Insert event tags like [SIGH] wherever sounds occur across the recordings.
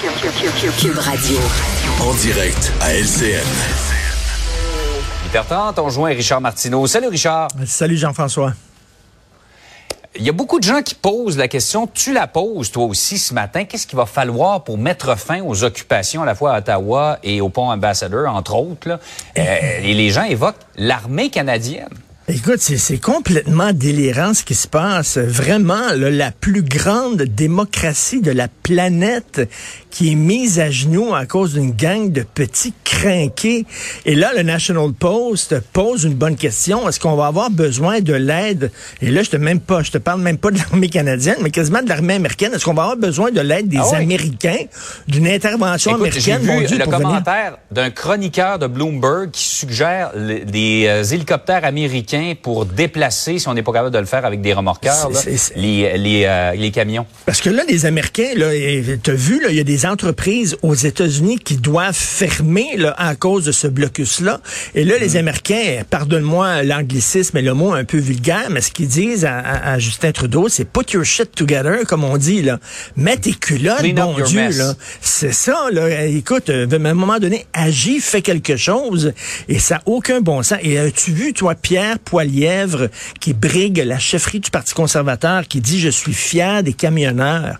Cube Radio. En direct à LCN. 8h30, on joint Richard Martineau. Salut Richard. Salut Jean-François. Il y a beaucoup de gens qui posent la question, tu la poses toi aussi ce matin, qu'est-ce qu'il va falloir pour mettre fin aux occupations à la fois à Ottawa et au pont Ambassador, entre autres. Là? Euh, et les gens évoquent l'armée canadienne. Écoute, c'est complètement délirant ce qui se passe. Vraiment, là, la plus grande démocratie de la planète qui est mise à genoux à cause d'une gang de petits crinqués. Et là, le National Post pose une bonne question. Est-ce qu'on va avoir besoin de l'aide? Et là, je te même pas, je te parle même pas de l'armée canadienne, mais quasiment de l'armée américaine. Est-ce qu'on va avoir besoin de l'aide des Ah oui. Américains, d'une intervention Écoute, j'ai américaine? vu Dieu, le commentaire d'un chroniqueur de Bloomberg qui suggère des euh, hélicoptères américains pour déplacer, si on n'est pas capable de le faire avec des remorqueurs, là, C'est- c'est- les, les, euh, les camions. Parce que là, les Américains, là, tu as vu, il y a des entreprises aux États-Unis qui doivent fermer là, à cause de ce blocus-là. Et là, Mm. les Américains, pardonne-moi l'anglicisme et le mot un peu vulgaire, mais ce qu'ils disent à, à- à Justin Trudeau, c'est put your shit together, comme on dit. là. Mets tes culottes, Clean bon Dieu. C'est ça. Là. Écoute, euh, à un moment donné, agis, fais quelque chose. Et ça n'a aucun bon sens. Et as-tu vu, toi, Pierre Poilièvre, qui brigue la chefferie du Parti conservateur, qui dit « Je suis fier des camionneurs ».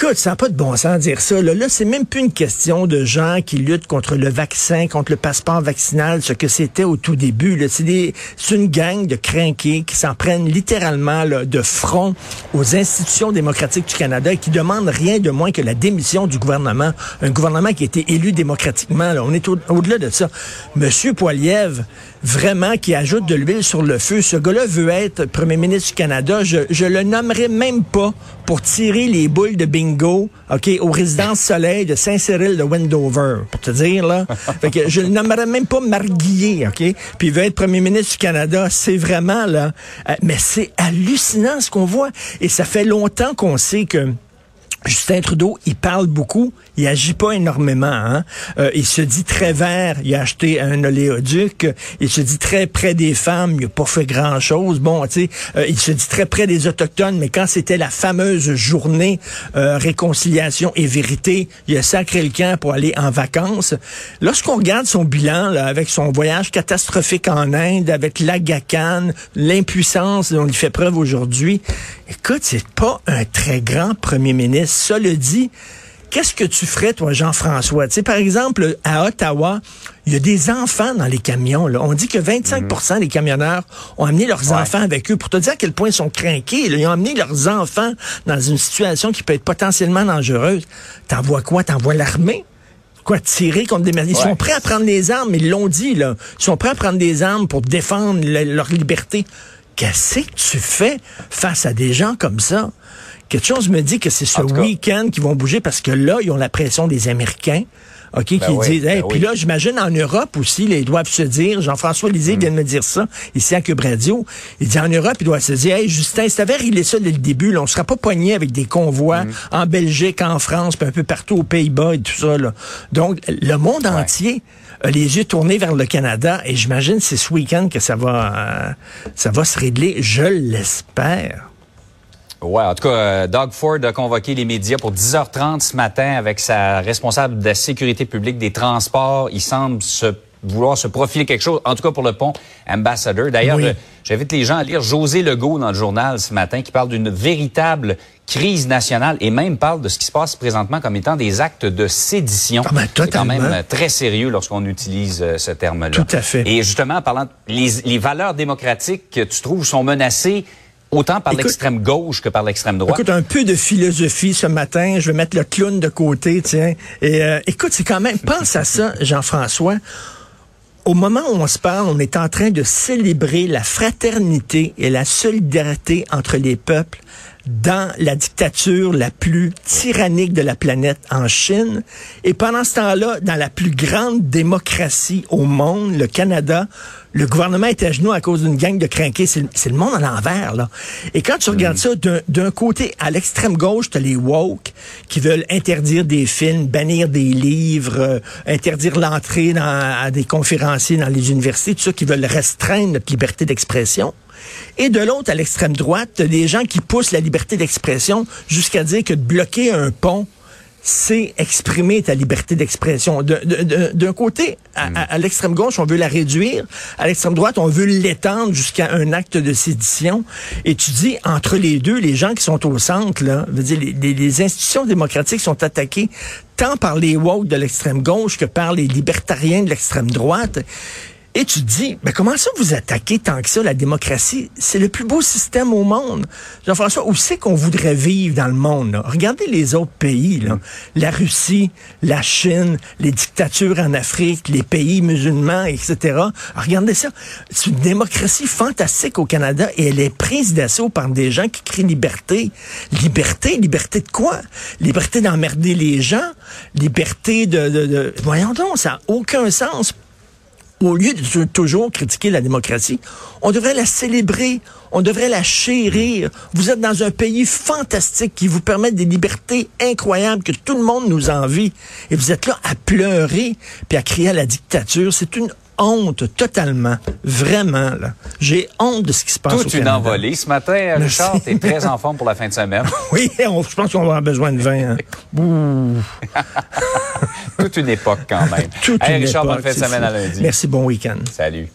Écoute, ça n'a pas de bon sens de dire ça. Là, là c'est même plus une question de gens qui luttent contre le vaccin, contre le passeport vaccinal, ce que c'était au tout début. C'est une gang de crinqués qui s'en prennent littéralement là, de front aux institutions démocratiques du Canada et qui demandent rien de moins que la démission du gouvernement. Un gouvernement qui a été élu démocratiquement. Là. On est au- au-delà de ça. Monsieur Poilievre, vraiment, qui ajoute de l'huile sur le feu. Ce gars-là veut être premier ministre du Canada. Je, je le nommerai même pas pour tirer les boules de bingo, OK, aux résidences soleil de Saint-Cyril de Wendover, pour te dire, là. [LAUGHS] fait que je le nommerai même pas Marguillier, OK? Puis il veut être premier ministre du Canada. C'est vraiment, là, euh, mais c'est hallucinant ce qu'on voit. Et ça fait longtemps qu'on sait que Justin Trudeau, il parle beaucoup, il agit pas énormément. Hein? Euh, il se dit très vert, il a acheté un oléoduc. Il se dit très près des femmes, il a pas fait grand-chose. Bon, tu sais, euh, il se dit très près des autochtones, mais quand c'était la fameuse journée euh, réconciliation et vérité, il a sacré le camp pour aller en vacances. Lorsqu'on regarde son bilan, là, avec son voyage catastrophique en Inde, avec l'Agacan, l'impuissance dont il fait preuve aujourd'hui, écoute, c'est pas un très grand premier ministre. Ça le dit. Qu'est-ce que tu ferais, toi, Jean-François? Tu sais, par exemple, à Ottawa, il y a des enfants dans les camions. Là. On dit que 25% des camionneurs ont amené leurs Ouais. enfants avec eux. Pour te dire à quel point ils sont craqués, ils ont amené leurs enfants dans une situation qui peut être potentiellement dangereuse. T'envoies quoi? T'envoies l'armée? Quoi, tirer contre des Ils Ouais. sont prêts à prendre des armes, ils l'ont dit, là. Ils sont prêts à prendre des armes pour défendre le- leur liberté. Qu'est-ce que tu fais face à des gens comme ça? Quelque chose me dit que c'est ce week-end qu'ils vont bouger parce que là, ils ont la pression des Américains. OK, qui Ben oui, disent, hey, ben puis oui. là, j'imagine en Europe aussi, là, ils doivent se dire, Jean-François Lisée Mm. vient de me dire ça, ici à Cube Radio, il dit en Europe, ils doivent se dire, hey, Justin, si t'avais réglé ça dès le début, là, on sera pas poigné avec des convois Mm. en Belgique, en France, puis un peu partout aux Pays-Bas et tout ça, là. Donc, le monde entier a les yeux tournés vers le Canada, et j'imagine c'est ce week-end que ça va, euh, ça va se régler, je l'espère. Ouais, en tout cas, euh, Doug Ford a convoqué les médias pour 10h30 ce matin avec sa responsable de la sécurité publique des transports. Il semble se vouloir se profiler quelque chose, en tout cas pour le pont Ambassador. D'ailleurs, Oui. euh, j'invite les gens à lire José Legault dans le journal ce matin qui parle d'une véritable crise nationale et même parle de ce qui se passe présentement comme étant des actes de sédition. Ah ben, C'est quand même euh, très sérieux lorsqu'on utilise euh, ce terme-là. Tout à fait. Et justement, en parlant, les, les valeurs démocratiques que tu trouves sont menacées autant par l'extrême gauche que par l'extrême droite. Écoute, un peu de philosophie ce matin. Je vais mettre le clown de côté, tiens. Et euh, écoute, c'est quand même, pense à ça, Jean-François. Au moment où on se parle, on est en train de célébrer la fraternité et la solidarité entre les peuples dans la dictature la plus tyrannique de la planète en Chine. Et pendant ce temps-là, dans la plus grande démocratie au monde, le Canada, le gouvernement est à genoux à cause d'une gang de crinqués. C'est le- monde à l'envers, là. Et quand tu regardes ça, d'un- côté, à l'extrême gauche, tu les woke qui veulent interdire des films, bannir des livres, euh, interdire l'entrée à des conférenciers dans les universités, tout ça, qui veulent restreindre notre liberté d'expression. Et de l'autre, à l'extrême droite, des gens qui poussent la liberté d'expression jusqu'à dire que de bloquer un pont, c'est exprimer ta liberté d'expression. D'un côté, à, à l'extrême gauche, on veut la réduire. À l'extrême droite, on veut l'étendre jusqu'à un acte de sédition. Et tu dis, entre les deux, les gens qui sont au centre, là, veut dire, les, les, institutions démocratiques sont attaquées tant par les woke de l'extrême gauche que par les libertariens de l'extrême droite. Et tu te dis, mais comment ça vous attaquez tant que ça la démocratie? C'est le plus beau système au monde. Jean-François, où c'est qu'on voudrait vivre dans le monde? Regardez les autres pays. Là. La Russie, la Chine, les dictatures en Afrique, les pays musulmans, etc. Regardez ça. C'est une démocratie fantastique au Canada et elle est prise d'assaut par des gens qui crient liberté. Liberté? Liberté de quoi? Liberté d'emmerder les gens? Liberté de... de, de... Voyons donc, ça n'a aucun sens au lieu de toujours critiquer la démocratie, on devrait la célébrer, on devrait la chérir. Vous êtes dans un pays fantastique qui vous permet des libertés incroyables que tout le monde nous envie. Et vous êtes là à pleurer puis à crier à la dictature. C'est une honte totalement, vraiment. là. J'ai honte de ce qui se passe Toute une envolée ce matin, Richard. T'es très en forme pour la fin de semaine. [LAUGHS] oui, je pense qu'on va avoir besoin de vin. Hein. [LAUGHS] Toute une époque quand même. Toute une Richard, époque, bonne fin de semaine à lundi. Merci, bon week-end. Salut.